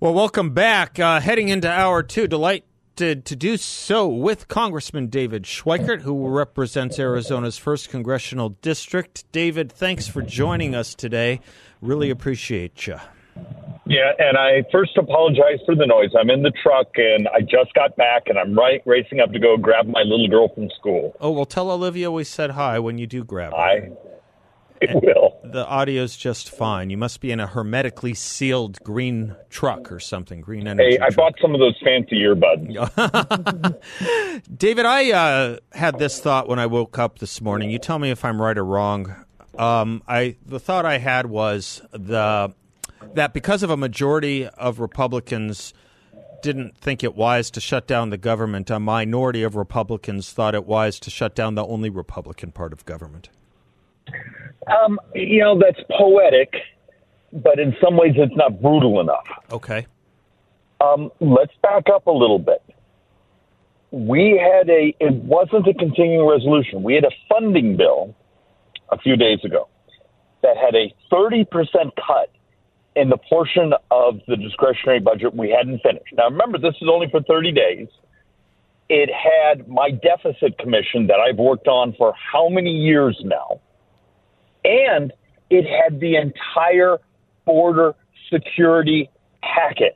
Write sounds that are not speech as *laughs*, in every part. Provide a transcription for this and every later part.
Well, welcome back. Uh, heading into hour two, delighted to do so with Congressman David Schweikert, who represents Arizona's first congressional district. David, thanks for joining us today. Really appreciate you. Yeah, and I first apologize for the noise. I'm in the truck and I just got back and I'm right racing up to go grab my little girl from school. Oh, well, tell Olivia we said hi when you do grab her. I it will. The audio's just fine. You must be in a hermetically sealed green truck or something. Green energy. Hey, I truck. bought some of those fancy earbuds. *laughs* David, I uh, had this thought when I woke up this morning. You tell me if I'm right or wrong. Um, I the thought I had was the that because of a majority of Republicans didn't think it wise to shut down the government, a minority of Republicans thought it wise to shut down the only Republican part of government. Um, you know, that's poetic, but in some ways it's not brutal enough. Okay. Um, let's back up a little bit. We had a, it wasn't a continuing resolution. We had a funding bill a few days ago that had a 30% cut in the portion of the discretionary budget we hadn't finished. Now, remember, this is only for 30 days. It had my deficit commission that I've worked on for how many years now and it had the entire border security package.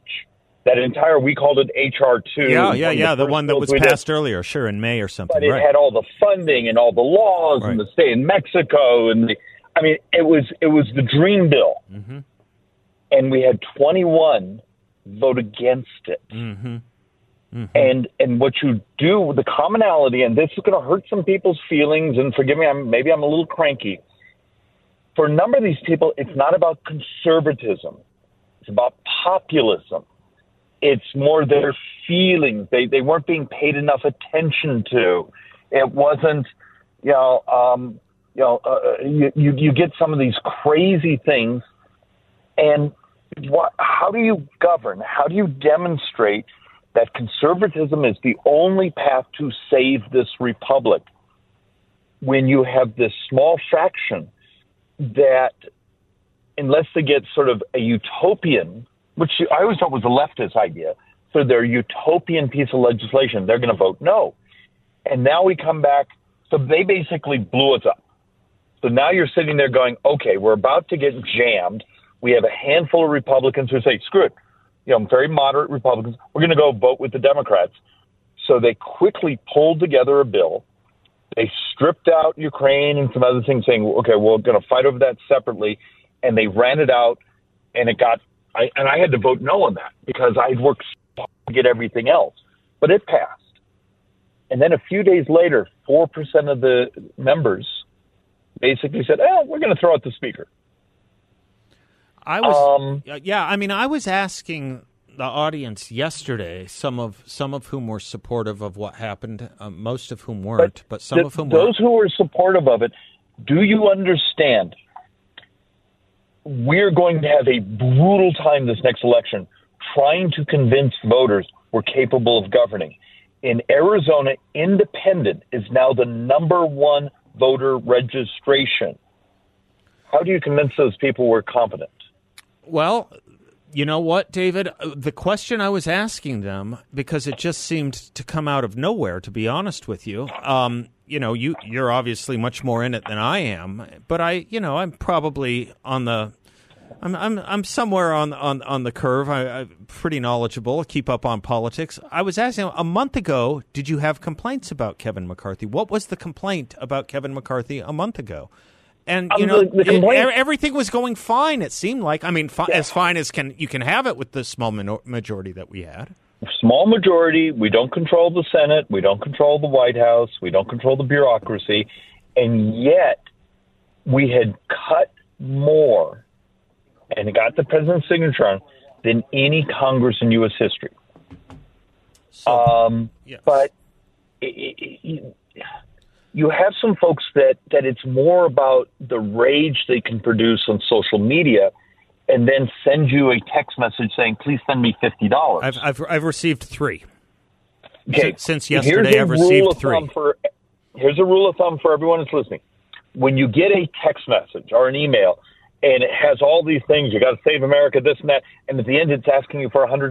That entire, we called it HR two. Yeah, yeah, yeah, the, one that was passed did. earlier, sure, in May or something. But it right. had all the funding and all the laws right. and the state in Mexico and the. I mean, it was it was the dream bill, mm-hmm. and we had twenty one vote against it. Mm-hmm. Mm-hmm. And and what you do, the commonality, and this is going to hurt some people's feelings. And forgive me, I'm maybe I'm a little cranky for a number of these people, it's not about conservatism. It's about populism. It's more their feelings. They they weren't being paid enough attention to. It wasn't, you know, um, you know, uh, you, you you get some of these crazy things, and what? How do you govern? How do you demonstrate that conservatism is the only path to save this republic? When you have this small fraction that unless they get sort of a utopian, which I always thought was a leftist idea, so their utopian piece of legislation, they're going to vote no. And now we come back. So they basically blew us up. So now you're sitting there going, okay, we're about to get jammed. We have a handful of Republicans who say, screw it. You know, very moderate Republicans. We're going to go vote with the Democrats. So they quickly pulled together a bill they stripped out Ukraine and some other things, saying, "Okay, we're going to fight over that separately," and they ran it out, and it got. I, and I had to vote no on that because I'd worked so to get everything else, but it passed. And then a few days later, four percent of the members basically said, "Oh, we're going to throw out the speaker." I was, um, yeah. I mean, I was asking the audience yesterday, some of some of whom were supportive of what happened, uh, most of whom weren't, but, but some th- of whom those were. who were supportive of it. Do you understand? We're going to have a brutal time this next election trying to convince voters we're capable of governing. In Arizona, independent is now the number one voter registration. How do you convince those people we're competent? Well, you know what, David? Uh, the question I was asking them because it just seemed to come out of nowhere. To be honest with you, um, you know, you you're obviously much more in it than I am, but I, you know, I'm probably on the. I'm I'm I'm somewhere on on on the curve. I, am pretty knowledgeable. Keep up on politics. I was asking a month ago. Did you have complaints about Kevin McCarthy? What was the complaint about Kevin McCarthy a month ago? And you um, know the, the it, everything was going fine. It seemed like I mean, fi- yeah. as fine as can you can have it with the small minor- majority that we had. Small majority. We don't control the Senate. We don't control the White House. We don't control the bureaucracy, and yet we had cut more and it got the president's signature on than any Congress in U.S. history. So, Um, yes. but it, it, you have some folks that, that it's more about the rage they can produce on social media and then send you a text message saying, please send me $50. I've, I've I've received three. Okay. Since- since yesterday, I've received three. For, here's a rule of thumb for everyone that's listening. When you get a text message or an email and it has all these things, you got to save America, this and that, and at the end it's asking you for $100,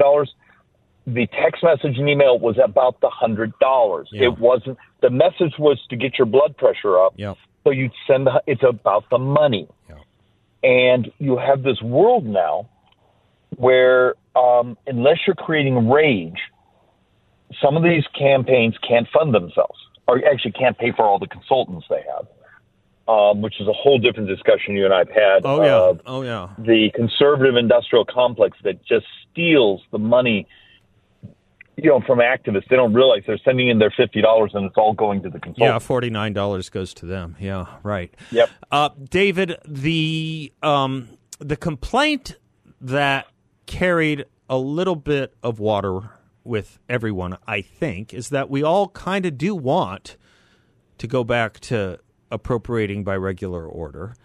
the text message and email was about the $100. Yeah. It wasn't, the message was to get your blood pressure up. Yep. So you'd send the, it's about the money. Yeah. And you have this world now where um, unless you're creating rage, some of these campaigns can't fund themselves, or actually can't pay for all the consultants they have, um, which is a whole different discussion you and I've had. Oh yeah. oh yeah. the conservative industrial complex that just steals the money. You know, from activists, they don't realize they're sending in their fifty dollars, and it's all going to the Yeah, forty nine dollars goes to them. Yeah, right. Yep. Uh, David, the um, the complaint that carried a little bit of water with everyone, I think, is that we all kind of do want to go back to appropriating by regular order.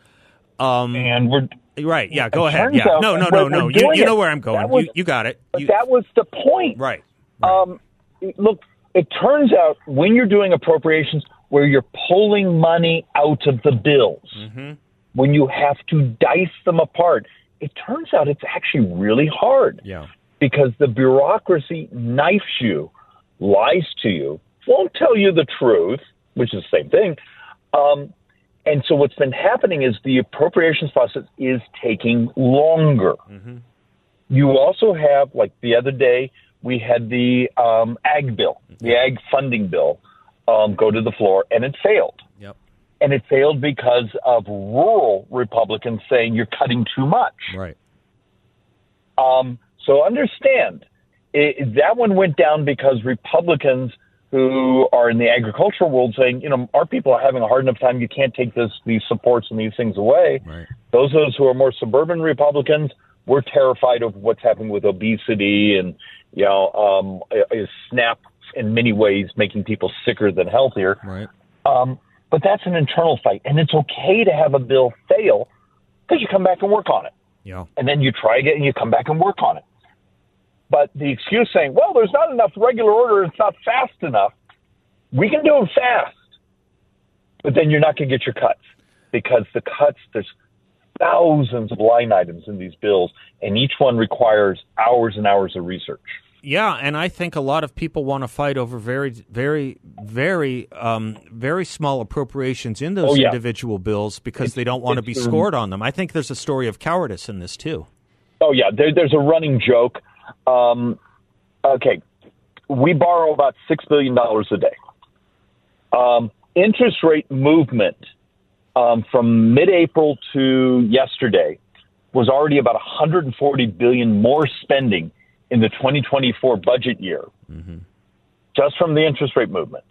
and we're Right? Yeah. Go ahead. Yeah. out No. No. No. No. You, you know where I'm going. Was- you, you got it. You- that was the point. right. Um, look, it turns out when you're doing appropriations where you're pulling money out of the bills, Mm-hmm. when you have to dice them apart, it turns out it's actually really hard Yeah. because the bureaucracy knifes you, lies to you, won't tell you the truth, which is the same thing. Um, and so what's been happening is the appropriations process is taking longer. You also have, like the other day, we had the um, ag bill, the ag funding bill, um, go to the floor, and it failed. Yep. And it failed because of rural Republicans saying you're cutting too much. Right. Um, so understand it, that one went down because Republicans who are in the agricultural world saying, you know, our people are having a hard enough time. You can't take this, these supports and these things away. Right. Those of us who are more suburban Republicans, we're terrified of what's happening with obesity and, you know, um, is SNAP in many ways making people sicker than healthier. Right. Um, but that's an internal fight, and it's okay to have a bill fail because you come back and work on it Yeah. and then you try again and you come back and work on it. But the excuse saying, well, there's not enough regular order, it's not fast enough. We can do them fast, but then you're not going to get your cuts because the cuts, there's thousands of line items in these bills, and each one requires hours and hours of research. Yeah, and I think a lot of people want to fight over very, very, very, um, very small appropriations in those Oh, yeah. individual bills because they don't want to be it's, um, scored on them. I think there's a story of cowardice in this too. Oh yeah, there, there's a running joke. Um, okay, we borrow about six billion dollars a day. Um, interest rate movement um, from mid-April to yesterday was already about 140 billion more spending in the 2024 budget year, just from the interest rate movement,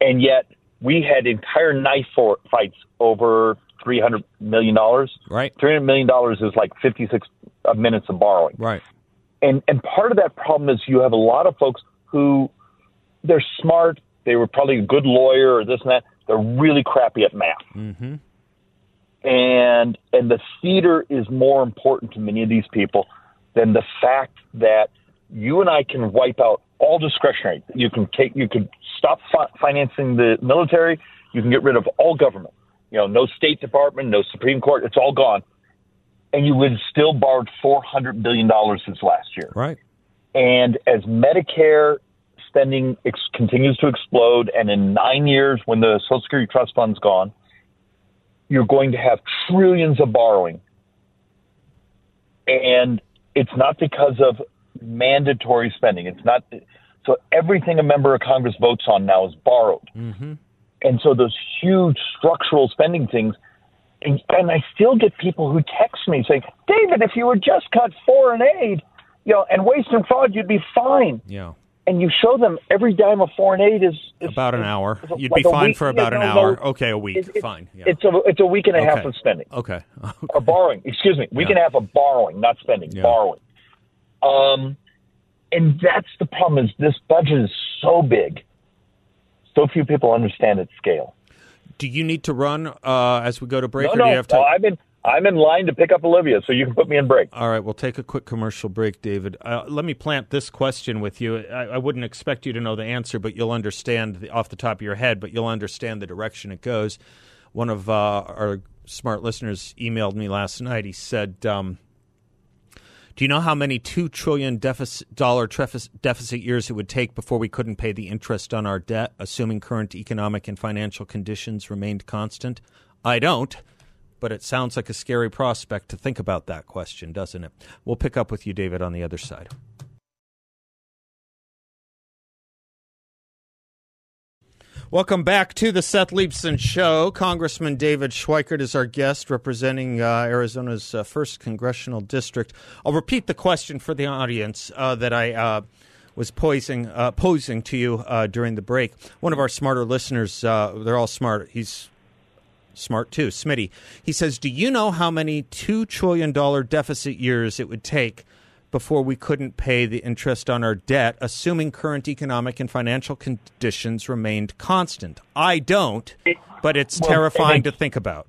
and yet we had entire knife for, fights over 300 million dollars. Right. Three hundred million dollars is like fifty six minutes of borrowing, Right. and and part of that problem is you have a lot of folks who they're smart, they were probably a good lawyer or this and that. They're really crappy at math, mm-hmm. and and the theater is more important to many of these people than the fact that you and I can wipe out all discretionary. You can take, you could stop fi- financing the military. You can get rid of all government. You know, no State Department, no Supreme Court. It's all gone, and you would still borrowed four hundred billion dollars since last year. Right. And as Medicare spending ex- continues to explode, and in nine years, when the Social Security Trust Fund's gone, you're going to have trillions of borrowing. And it's not because of mandatory spending. It's not. So everything a member of Congress votes on now is borrowed. Mm-hmm. And so those huge structural spending things. And, and I still get people who text me saying, David, if you would just cut foreign aid, you know, and waste and fraud, you'd be fine. Yeah. And you show them every dime of foreign aid is, is About an hour. is You'd like be fine for about an hour. Okay, a week. It's- Fine. Yeah. It's a it's a week and a half of spending Okay. *laughs* or borrowing. Excuse me, week Yeah. and a half of borrowing, not spending, Yeah. borrowing. Um, and that's the problem. Is this budget is so big, so few people understand its scale. Do you need to run uh, as we go to break, No, or no, do you have to? I'm in. I'm in line to pick up Olivia, so you can put me in break. All right, we'll take a quick commercial break, David. Uh, let me plant this question with you. I, I wouldn't expect you to know the answer, but you'll understand the, off the top of your head, but you'll understand the direction it goes. One of uh, our smart listeners emailed me last night. He said, um, "Do you know how many two trillion deficit, dollar deficit years it would take before we couldn't pay the interest on our debt, assuming current economic and financial conditions remained constant?" I don't. But it sounds like a scary prospect to think about that question, doesn't it? We'll pick up with you, David, on the other side. Welcome back to the Seth Leibsohn Show. Congressman David Schweikert is our guest, representing uh, Arizona's uh, first congressional district. I'll repeat the question for the audience uh, that I uh, was posing uh, posing to you uh, during the break. One of our smarter listeners, they're all smart. He's smart too, Smitty. He says, "Do you know how many two trillion dollar deficit years it would take before we couldn't pay the interest on our debt, assuming current economic and financial conditions remained constant?" I don't, but it's Well, terrifying to think about.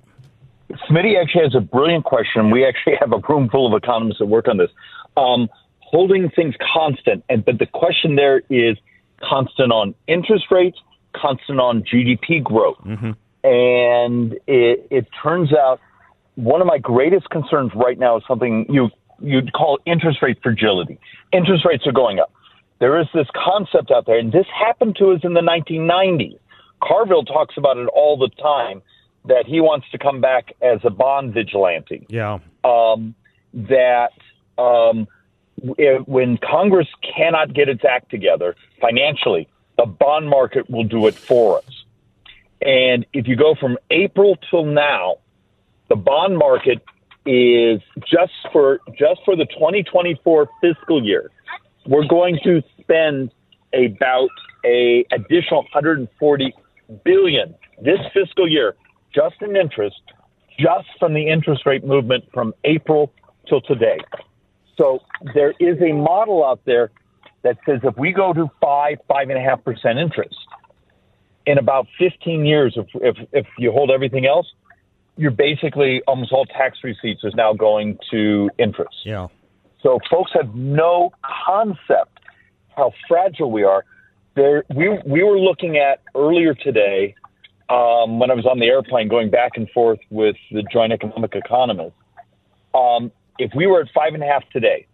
Smitty actually has a brilliant question. We actually have a room full of economists that work on this. Um, holding things constant, and but the question there is constant on interest rates, constant on GDP growth, and it, it turns out one of my greatest concerns right now is something you you'd call interest rate fragility. Interest rates are going up. There is this concept out there, and this happened to us in the 1990s. Carville talks about it all the time that he wants to come back as a bond vigilante. Yeah, Um, that um, w- when Congress cannot get its act together financially, the bond market will do it for us. And if you go from April till now, the bond market is just for just for the 2024 fiscal year. We're going to spend about a additional 140 billion this fiscal year just in interest, just from the interest rate movement from April till today. So there is a model out there that says if we go to five, five and a half percent interest in about 15 years, if, if, if you hold everything else, you're basically almost all tax receipts is now going to interest. yeah. So folks have no concept how fragile we are. There, we we were looking at earlier today um, when I was on the airplane going back and forth with the Joint Economic Economists. Um, if we were at five and a half today,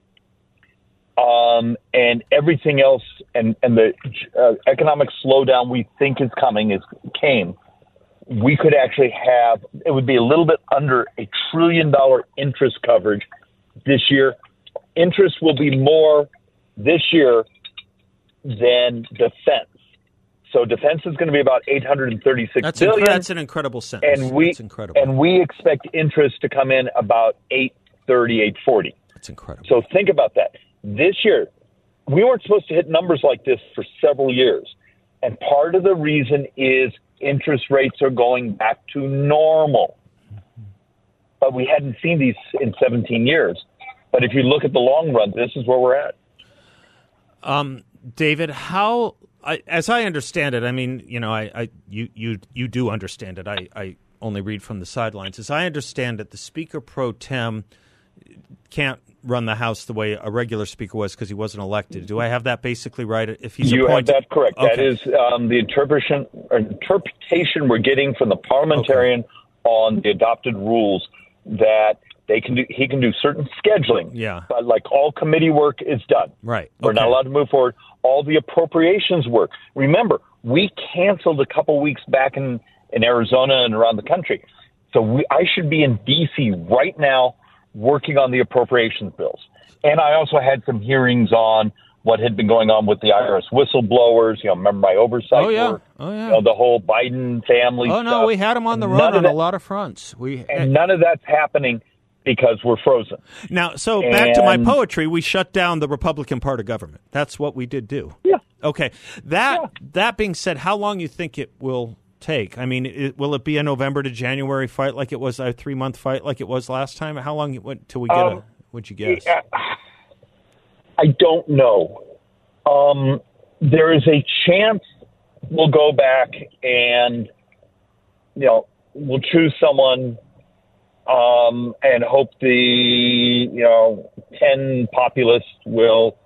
um, and everything else, and and the uh, economic slowdown we think is coming is came, we could actually have it would be a little bit under a trillion dollar interest coverage this year. Interest will be more this year than defense. So defense is going to be about eight hundred and thirty-six That's billion, incre- that's an incredible sentence. and we that's incredible. and we expect interest to come in about eight thirty, eight forty. that's incredible. So think about that. This year, we weren't supposed to hit numbers like this for several years. And part of the reason is interest rates are going back to normal. But we hadn't seen these in 17 years. But if you look at the long run, this is where we're at. Um, David, how, I, as I understand it, I mean, you know, I, I you, you, you do understand it. I, I only read from the sidelines. As I understand it, the Speaker pro tem can't run the House the way a regular Speaker was because he wasn't elected. Do I have that basically right? If he's you have that correct. That Okay. is um, the interpretation interpretation we're getting from the parliamentarian on the adopted rules that they can do. He can do certain scheduling. Yeah. but like all committee work is done. Right. We're not allowed to move forward. All the appropriations work. Remember, we canceled a couple weeks back in in Arizona and around the country. So we, I should be in D.C. right now working on the appropriations bills. And I also had some hearings on what had been going on with the IRS whistleblowers. You know, remember my oversight Oh, yeah. work. Oh, yeah. You know, the whole Biden family. Oh no, we had him on the run on a lot of fronts. We And eh. none of that's happening because we're frozen. now, so back to my poetry. We shut down the Republican part of government. That's what we did do. Yeah. Okay. That yeah. that being said, how long you think it will take? I mean, it, will it be a November to January fight like it was a three month fight like it was last time? How long went till we get um, a? Would you guess? I don't know. Um, there is a chance we'll go back and you know we'll choose someone um, and hope the you know ten populists will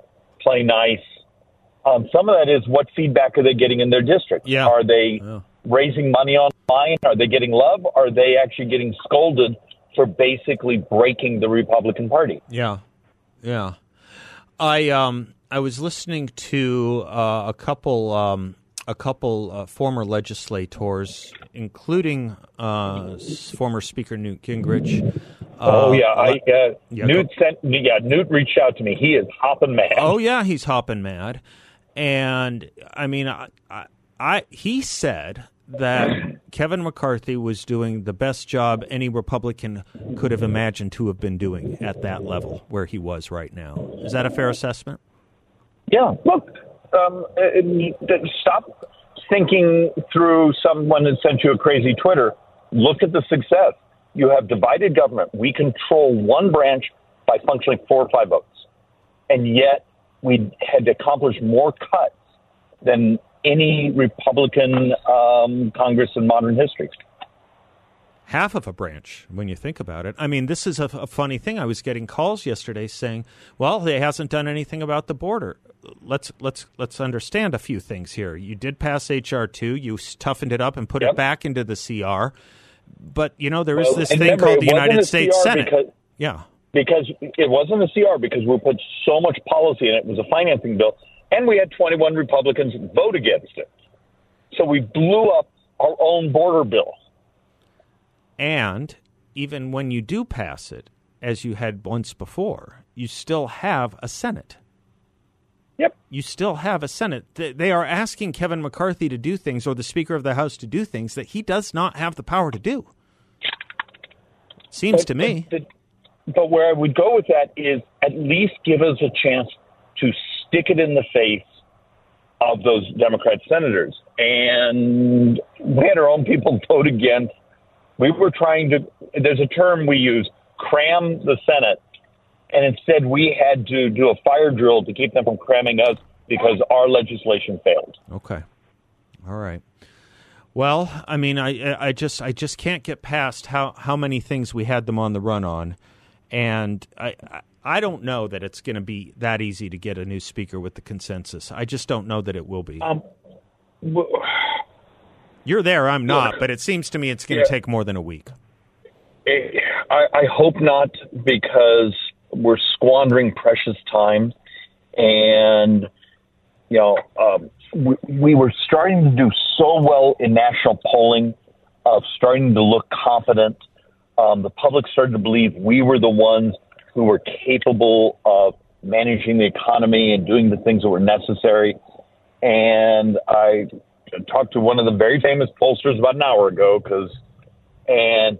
play nice. Um, some of that is what feedback are they getting in their district? Yeah. Are they yeah. Raising money online? Are they getting love? Are they actually getting scolded for basically breaking the Republican Party? Yeah, yeah. I um I was listening to uh, a couple um, a couple uh, former legislators, including uh, former Speaker Newt Gingrich. oh yeah, I, uh, yeah, Newt sent yeah Newt reached out to me. He is hopping mad. Oh yeah, he's hopping mad, and I mean, I, I, I he said that *laughs* Kevin McCarthy was doing the best job any Republican could have imagined to have been doing at that level where he was right now. Is that a fair assessment? Yeah. Look, um, stop thinking through someone that sent you a crazy Twitter. Look at the success. You have divided government. We control one branch by functionally four or five votes. And yet we had accomplished more cuts than any Republican um, Congress in modern history half of a branch when you think about it. I mean, this is a, a, funny thing. I was getting calls yesterday saying, "Well, they hasn't done anything about the border." Let's let's let's understand a few things here. You did pass HR two. You toughened it up and put yep. it back into the CR. But you know there is well, this thing remember, called the United States CR Senate. Because, yeah, because it wasn't a CR because we put so much policy in it. It was a financing bill, and we had 21 Republicans vote against it. So we blew up our own border bill. And even when you do pass it, as you had once before, you still have a Senate. Yep. You still have a Senate. They are asking Kevin McCarthy to do things, or the Speaker of the House to do things that he does not have the power to do. Seems but, to me. But, but where I would go with that is at least give us a chance to stick it in the face of those Democrat senators. And we had our own people *laughs* vote against we were trying to, there's a term we use, cram the Senate. And instead, we had to do a fire drill to keep them from cramming us because our legislation failed. Okay. All right. Well, I mean, I, I just, I just can't get past how, how many things we had them on the run on, and I, I don't know that it's going to be that easy to get a new speaker with the consensus. I just don't know that it will be. Um, well, you're there, I'm not, but it seems to me it's going to yeah. take more than a week. I, I hope not, because we're squandering precious time, and you know um, we, we were starting to do so well in national polling, of starting to look confident. Um, the public started to believe we were the ones who were capable of managing the economy and doing the things that were necessary. And I talked to one of the very famous pollsters about an hour ago because, and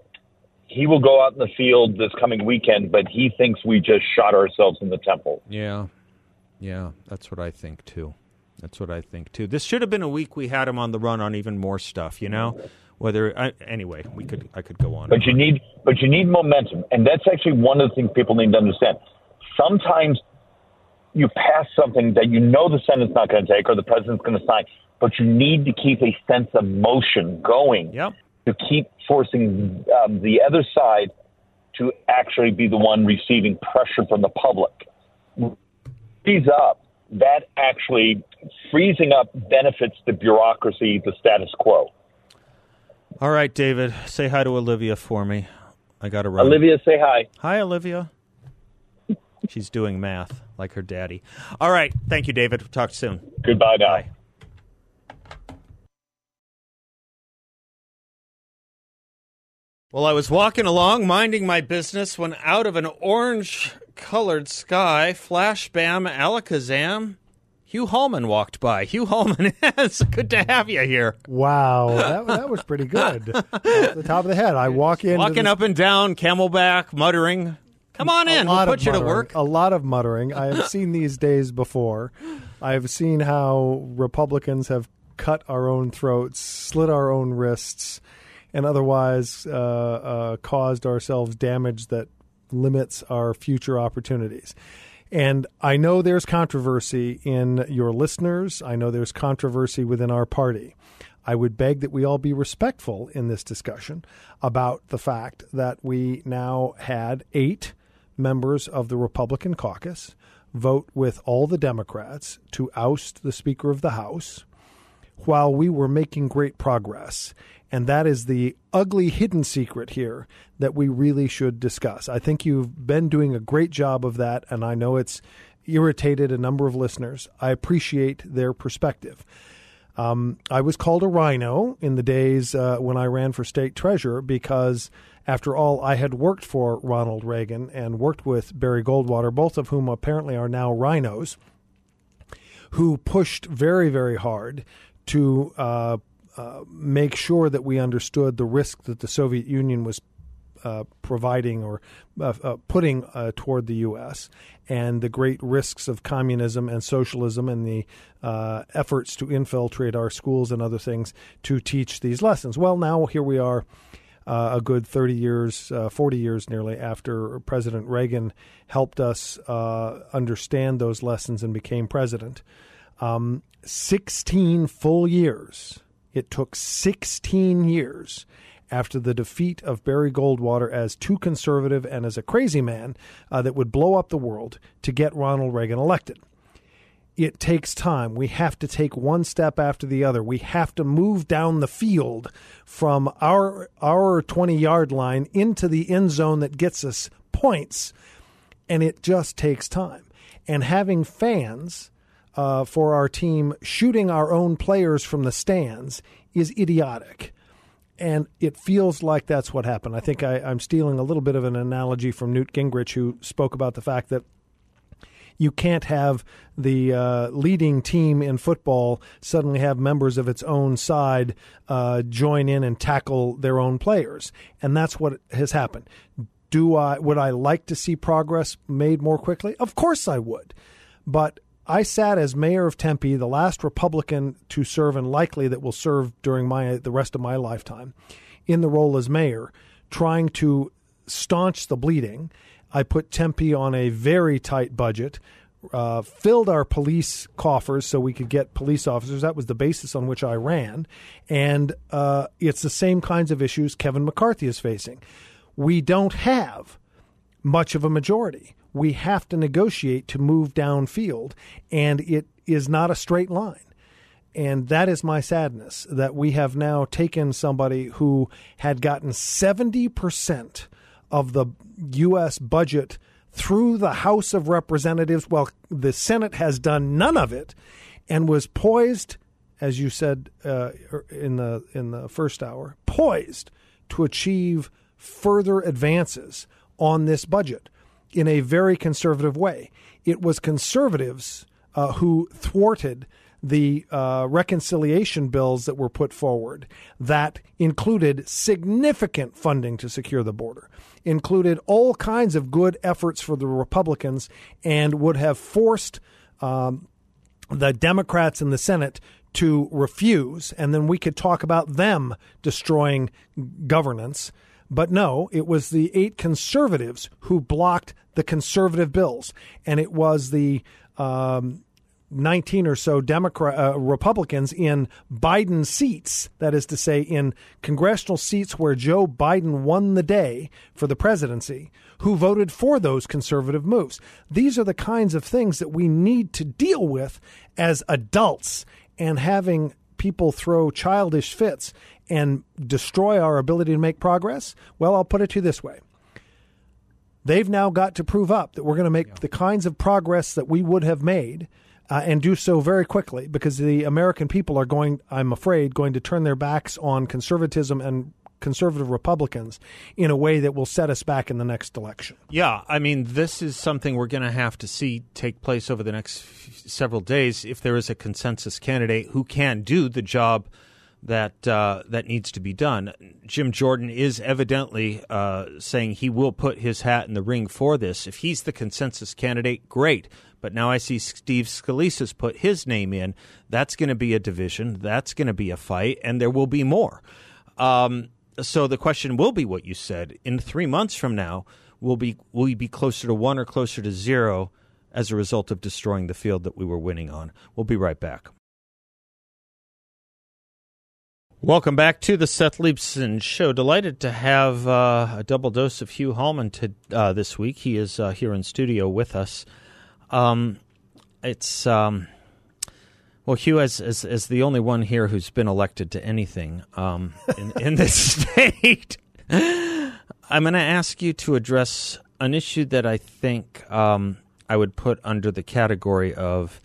he will go out in the field this coming weekend, but he thinks we just shot ourselves in the temple. Yeah, yeah, that's what I think too. That's what I think too. This should have been a week we had him on the run on even more stuff. You know, whether uh, anyway, we could I could go on. But you need but you need momentum, and that's actually one of the things people need to understand. Sometimes you pass something that you know the Senate's not going to take or the president's going to sign, but you need to keep a sense of motion going yep. to keep forcing um, the other side to actually be the one receiving pressure from the public. Freeze up. That actually freezing up benefits the bureaucracy, the status quo. All right, David, say hi to Olivia for me. I got to run. Olivia, say hi. Hi, Olivia. She's doing math like her daddy. All right. Thank you, David. We'll talk soon. Goodbye now. Bye. Well, I was walking along, minding my business, when out of an orange colored sky, flash bam, alakazam, Hugh Hallman walked by. Hugh Hallman, *laughs* it's good to have you here. Wow, that, that was pretty good. *laughs* Off the top of the head, I walk in. Walking up and down, camelback, muttering. Come on in, we'll put you muttering, to work. A lot of muttering. I have seen these days before. I've seen how Republicans have cut our own throats, slit our own wrists, and otherwise uh, uh, caused ourselves damage that limits our future opportunities. And I know there's controversy in your listeners. I know there's controversy within our party. I would beg that we all be respectful in this discussion about the fact that we now had eight members of the Republican caucus vote with all the Democrats to oust the Speaker of the House while we were making great progress. And that is the ugly hidden secret here that we really should discuss. I think you've been doing a great job of that, and I know it's irritated a number of listeners. I appreciate their perspective. Um, I was called a RINO in the days uh, when I ran for state treasurer because, after all, I had worked for Ronald Reagan and worked with Barry Goldwater, both of whom apparently are now RINOs, who pushed very, very hard to uh, uh, make sure that we understood the risk that the Soviet Union was uh, providing or uh, uh putting uh, toward the U.S. and the great risks of communism and socialism and the uh, efforts to infiltrate our schools and other things to teach these lessons. Well, now here we are. a good 30 years, 40 years nearly after President Reagan helped us understand those lessons and became president. Um, 16 full years. It took 16 years after the defeat of Barry Goldwater as too conservative and as a crazy man uh, that would blow up the world to get Ronald Reagan elected. It takes time. We have to take one step after the other. We have to move down the field from our our 20 yard line into the end zone that gets us points, and it just takes time. And having fans uh, for our team shooting our own players from the stands is idiotic. And it feels like that's what happened. I think I, I'm stealing a little bit of an analogy from Newt Gingrich, who spoke about the fact that you can't have the uh, leading team in football suddenly have members of its own side uh, join in and tackle their own players, and that's what has happened. Do I would I like to see progress made more quickly? Of course I would, but I sat as mayor of Tempe, the last Republican to serve and likely that will serve during my the rest of my lifetime, in the role as mayor, trying to staunch the bleeding. I put Tempe on a very tight budget, uh, filled our police coffers so we could get police officers. That was the basis on which I ran, and uh, it's the same kinds of issues Kevin McCarthy is facing. We don't have much of a majority we have to negotiate to move downfield, and it is not a straight line. And that is my sadness that we have now taken somebody who had gotten 70% of the U.S. budget through the House of Representatives. Well, the Senate has done none of it and was poised, as you said uh, in, the, in the first hour, poised to achieve further advances on this budget in a very conservative way. It was conservatives uh, who thwarted the uh, reconciliation bills that were put forward that included significant funding to secure the border, included all kinds of good efforts for the Republicans, and would have forced um, the Democrats in the Senate to refuse. And then we could talk about them destroying governance. But no, it was the eight conservatives who blocked the conservative bills, and it was the um, 19 or so Democrat uh, Republicans in Biden seats, that is to say, in congressional seats where Joe Biden won the day for the presidency, who voted for those conservative moves. These are the kinds of things that we need to deal with as adults, and having people throw childish fits and destroy our ability to make progress? Well, I'll put it to you this way. They've now got to prove up that we're going to make yeah. the kinds of progress that we would have made uh, and do so very quickly because the American people are going, I'm afraid, going to turn their backs on conservatism and conservative Republicans in a way that will set us back in the next election. Yeah, I mean, this is something we're going to have to see take place over the next f- several days if there is a consensus candidate who can do the job that uh, that needs to be done. Jim Jordan is evidently uh, saying he will put his hat in the ring for this. If he's the consensus candidate, great. But now I see Steve Scalise's put his name in. That's going to be a division. That's going to be a fight, and there will be more. Um, so the question will be what you said. In three months from now, will be will we be closer to one or closer to zero as a result of destroying the field that we were winning on? We'll be right back. Welcome back to the Seth Leibsohn Show. Delighted to have uh, a double dose of Hugh Hallman to, uh, this week. He is uh, here in studio with us. Um, it's um, well, Hugh, as, as as the only one here who's been elected to anything um, in, *laughs* in this state, I'm going to ask you to address an issue that I think um, I would put under the category of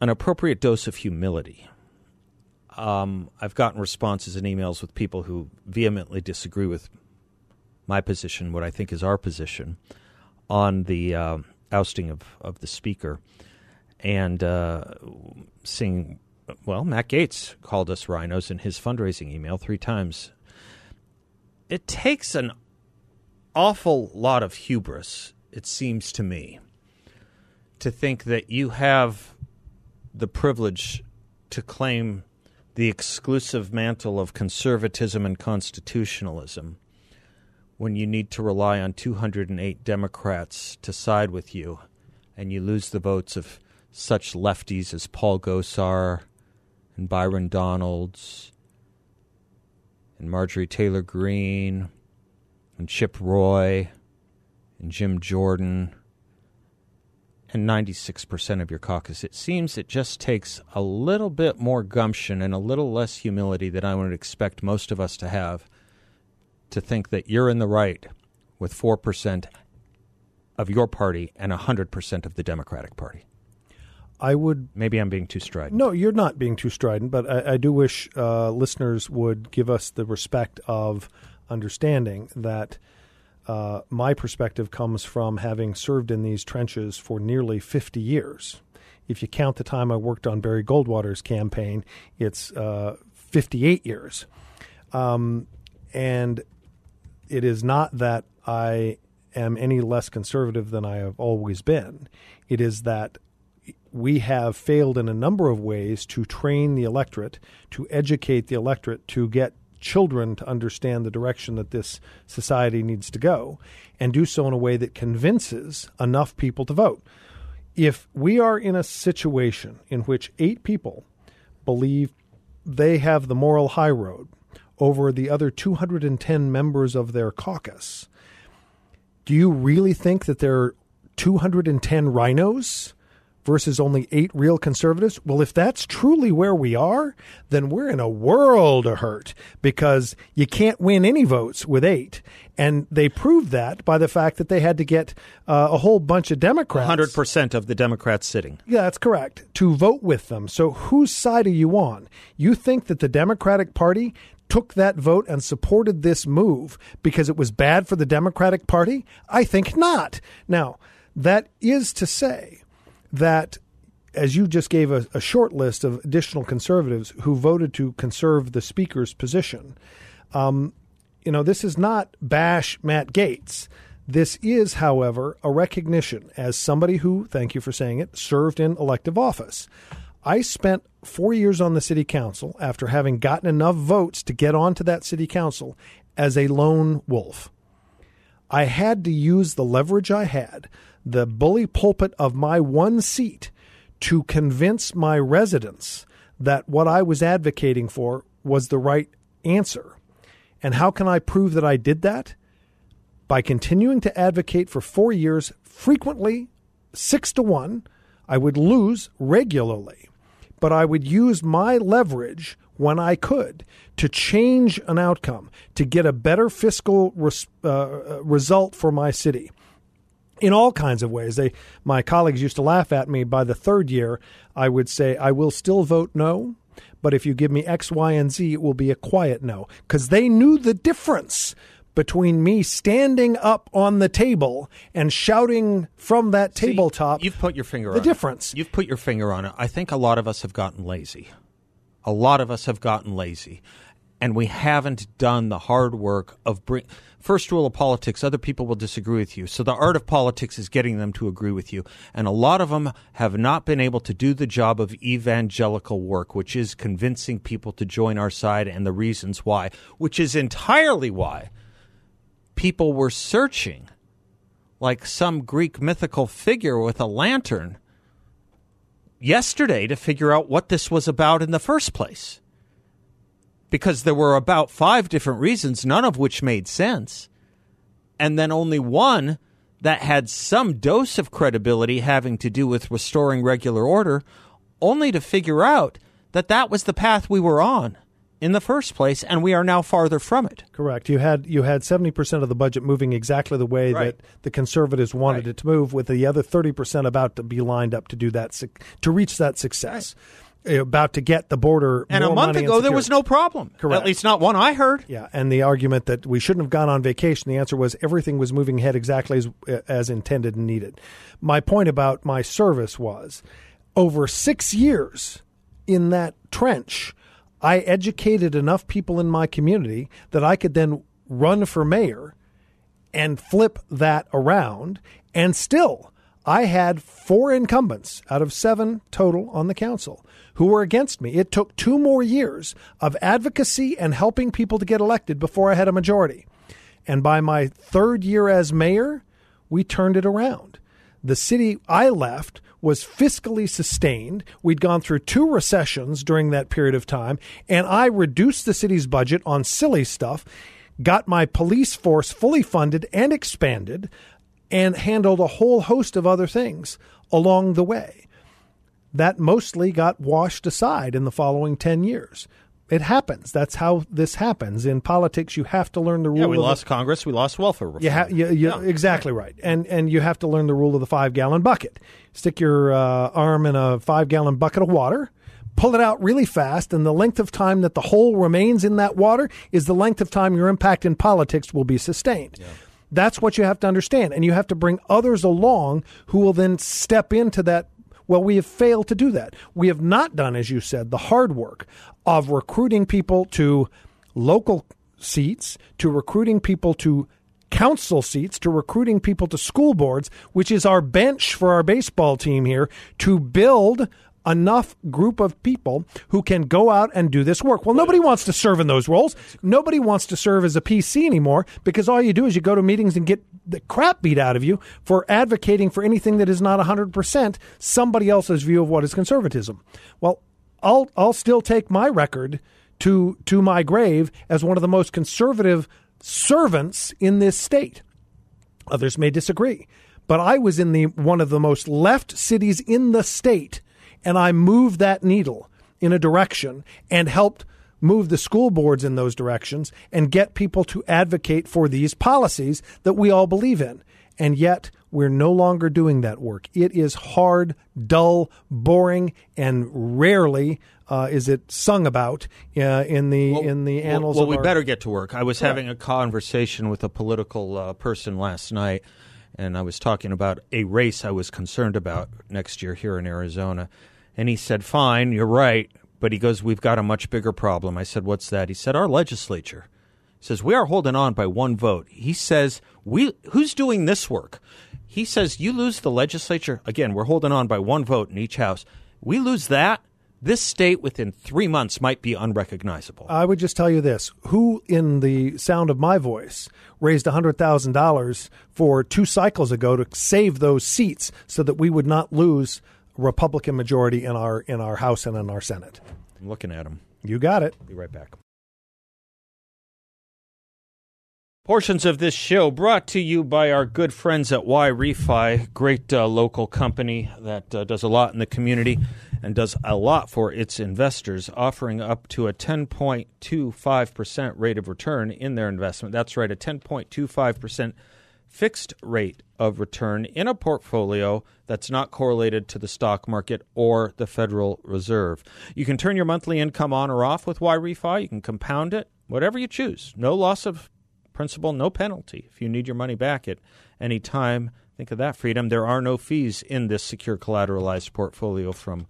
an appropriate dose of humility. Um, I've gotten responses and emails with people who vehemently disagree with my position, what I think is our position, on the uh, ousting of, of the speaker. And uh, seeing, well, Matt Gaetz called us RINOs in his fundraising email three times. It takes an awful lot of hubris, it seems to me, to think that you have the privilege to claim the exclusive mantle of conservatism and constitutionalism when you need to rely on 208 Democrats to side with you and you lose the votes of such lefties as Paul Gosar and Byron Donalds and Marjorie Taylor Greene and Chip Roy and Jim Jordan and 96% of your caucus. It seems it just takes a little bit more gumption and a little less humility than I would expect most of us to have to think that you're in the right with 4% of your party and 100% of the Democratic Party. I would. Maybe I'm being too strident. No, you're not being too strident, but I, I do wish uh, listeners would give us the respect of understanding that uh, my perspective comes from having served in these trenches for nearly 50 years. If you count the time I worked on Barry Goldwater's campaign, it's uh, 58 years. Um, and it is not that I am any less conservative than I have always been. It is that we have failed in a number of ways to train the electorate, to educate the electorate, to get children to understand the direction that this society needs to go and do so in a way that convinces enough people to vote. If we are in a situation in which eight people believe they have the moral high road over the other 210 members of their caucus, do you really think that there are 210 RINOs versus only eight real conservatives? Well, if that's truly where we are, then we're in a world of hurt because you can't win any votes with eight. And they proved that by the fact that they had to get uh, a whole bunch of Democrats. 100% of the Democrats sitting. Yeah, that's correct. To vote with them. So whose side are you on? You think that the Democratic Party took that vote and supported this move because it was bad for the Democratic Party? I think not. Now, that is to say that as you just gave a, a, short list of additional conservatives who voted to conserve the speaker's position, um, you know, this is not bash Matt Gaetz. This is, however, a recognition as somebody who, thank you for saying it, served in elective office. I spent four years on the city council after having gotten enough votes to get onto that city council as a lone wolf. I had to use the leverage I had the bully pulpit of my one seat to convince my residents that what I was advocating for was the right answer. And how can I prove that I did that? By continuing to advocate for four years, frequently six to one. I would lose regularly, but I would use my leverage when I could to change an outcome, to get a better fiscal res- uh, result for my city in all kinds of ways. They, my colleagues used to laugh at me. By the third year, I would say, I will still vote no, but if you give me X, Y, and Z, it will be a quiet no. Because they knew the difference between me standing up on the table and shouting from that See, tabletop. You've put your finger the on the difference. It. You've put your finger on it. I think a lot of us have gotten lazy. a lot of us have gotten lazy and we haven't done the hard work of bring first rule of politics other people will disagree with you. So the art of politics is getting them to agree with you. And a lot of them have not been able to do the job of evangelical work which is convincing people to join our side and the reasons why which is entirely why people were searching like some greek mythical figure with a lantern yesterday to figure out what this was about in the first place because there were about five different reasons, none of which made sense. And then only one that had some dose of credibility having to do with restoring regular order, only to figure out that that was the path we were on in the first place, and we are now farther from it. Correct. You had you had seventy percent of the budget moving exactly the way right. that the conservatives wanted right. it to move, with the other thirty percent about to be lined up to do that to reach that success. Right Uh, about to get the border. And a month ago, there was no problem. Correct. At least not one I heard. Yeah, and the argument that we shouldn't have gone on vacation, the answer was everything was moving ahead exactly as, uh, as intended and needed. My point about my service was over six years in that trench, I educated enough people in my community that I could then run for mayor and flip that around and still I had four incumbents out of seven total on the council who were against me. It took two more years of advocacy and helping people to get elected before I had a majority. And by my third year as mayor, we turned it around. The city I left was fiscally sustained. We'd gone through two recessions during that period of time, and I reduced the city's budget on silly stuff, got my police force fully funded and expanded, and handled a whole host of other things along the way that mostly got washed aside in the following 10 years. It happens. That's how this happens. In politics, you have to learn the rule. Yeah, we of lost the, Congress. We lost welfare reform. You ha- you, you, yeah. Exactly right. And and you have to learn the rule of the five gallon bucket. Stick your uh, arm in a five gallon bucket of water, pull it out really fast, and the length of time that the hole remains in that water is the length of time your impact in politics will be sustained. Yeah. That's what you have to understand. And you have to bring others along who will then step into that well, we have failed to do that. We have not done, as you said, the hard work of recruiting people to local seats, to recruiting people to council seats, to recruiting people to school boards, which is our bench for our baseball team here, to build enough group of people who can go out and do this work. Well, nobody wants to serve in those roles. Nobody wants to serve as a PC anymore because all you do is you go to meetings and get the crap beat out of you for advocating for anything that is not 100% somebody else's view of what is conservatism. Well, I'll I'll still take my record to to my grave as one of the most conservative servants in this state. Others may disagree, but I was in the one of the most left cities in the state and I moved that needle in a direction and helped move the school boards in those directions and get people to advocate for these policies that we all believe in. And yet, we're no longer doing that work. It is hard, dull, boring, and rarely uh, is it sung about uh, in the well, in the annals. Well, well we our... better get to work. I was having a conversation with a political uh, person last night, and I was talking about a race I was concerned about next year here in Arizona. And he said, Fine, you're right. But he goes, We've got a much bigger problem. I said, What's that? He said, Our legislature. Says, We are holding on by one vote. He says, we, Who's doing this work? He says, You lose the legislature. Again, we're holding on by one vote in each house. We lose that. This state within three months might be unrecognizable. I would just tell you this who in the sound of my voice raised $100,000 for two cycles ago to save those seats so that we would not lose Republican majority in our in our House and in our Senate. I'm looking at them. You got it. Be right back. Portions of this show brought to you by our good friends at YRefy, great uh, local company that uh, does a lot in the community and does a lot for its investors, offering up to a 10.25% rate of return in their investment. That's right, a 10.25% fixed rate of return in a portfolio that's not correlated to the stock market or the Federal Reserve. You can turn your monthly income on or off with YRefy. You can compound it, whatever you choose. No loss of principal, no penalty. If you need your money back at any time, think of that freedom. There are no fees in this secure collateralized portfolio from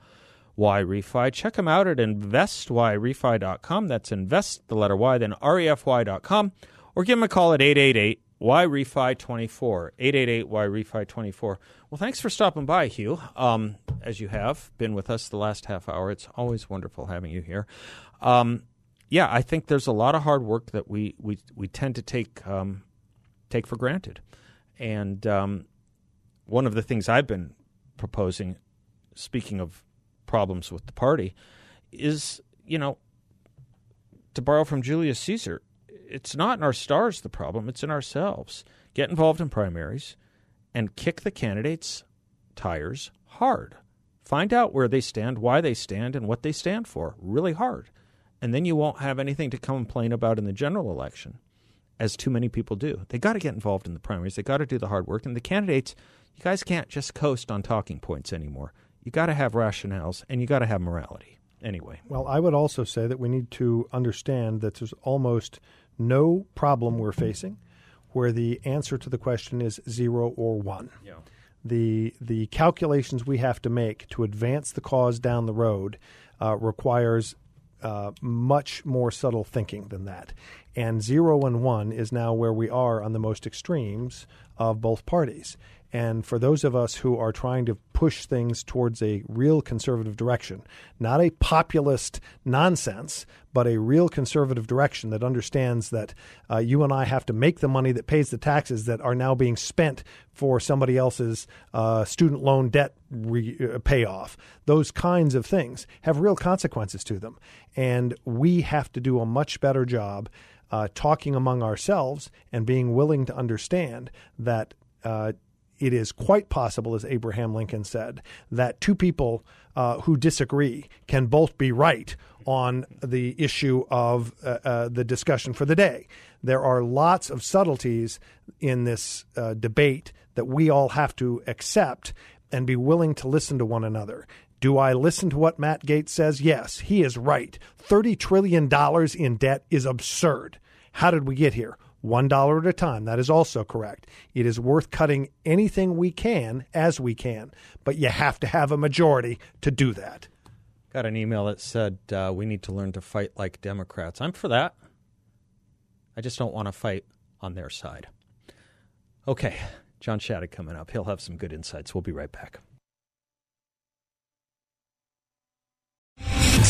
YRefy. Check them out at investyrefy.com. That's invest, the letter Y, then refy.com. Or give them a call at 888 YRefy 24. 888 YRefy 24. Well, thanks for stopping by, Hugh. Um, as you have been with us the last half hour, it's always wonderful having you here. Um, yeah, I think there's a lot of hard work that we, we, we tend to take, um, take for granted. And um, one of the things I've been proposing, speaking of problems with the party, is, you know, to borrow from Julius Caesar, it's not in our stars the problem, it's in ourselves. Get involved in primaries and kick the candidates' tires hard. Find out where they stand, why they stand, and what they stand for really hard. And then you won't have anything to complain about in the general election, as too many people do. They got to get involved in the primaries, they got to do the hard work. And the candidates, you guys can't just coast on talking points anymore. You got to have rationales and you got to have morality. Anyway. Well, I would also say that we need to understand that there's almost no problem we're facing where the answer to the question is zero or one. Yeah. The the calculations we have to make to advance the cause down the road uh, requires uh, much more subtle thinking than that. And zero and one is now where we are on the most extremes of both parties. And for those of us who are trying to push things towards a real conservative direction, not a populist nonsense, but a real conservative direction that understands that uh, you and I have to make the money that pays the taxes that are now being spent for somebody else's uh, student loan debt re- uh, payoff. Those kinds of things have real consequences to them. And we have to do a much better job. Uh, talking among ourselves and being willing to understand that uh, it is quite possible, as Abraham Lincoln said, that two people uh, who disagree can both be right on the issue of uh, uh, the discussion for the day. There are lots of subtleties in this uh, debate that we all have to accept and be willing to listen to one another. Do I listen to what Matt Gaetz says? Yes, he is right. $30 trillion in debt is absurd. How did we get here? One dollar at a time. That is also correct. It is worth cutting anything we can as we can, but you have to have a majority to do that. Got an email that said uh, we need to learn to fight like Democrats. I'm for that. I just don't want to fight on their side. Okay, John Shadegg coming up. He'll have some good insights. We'll be right back.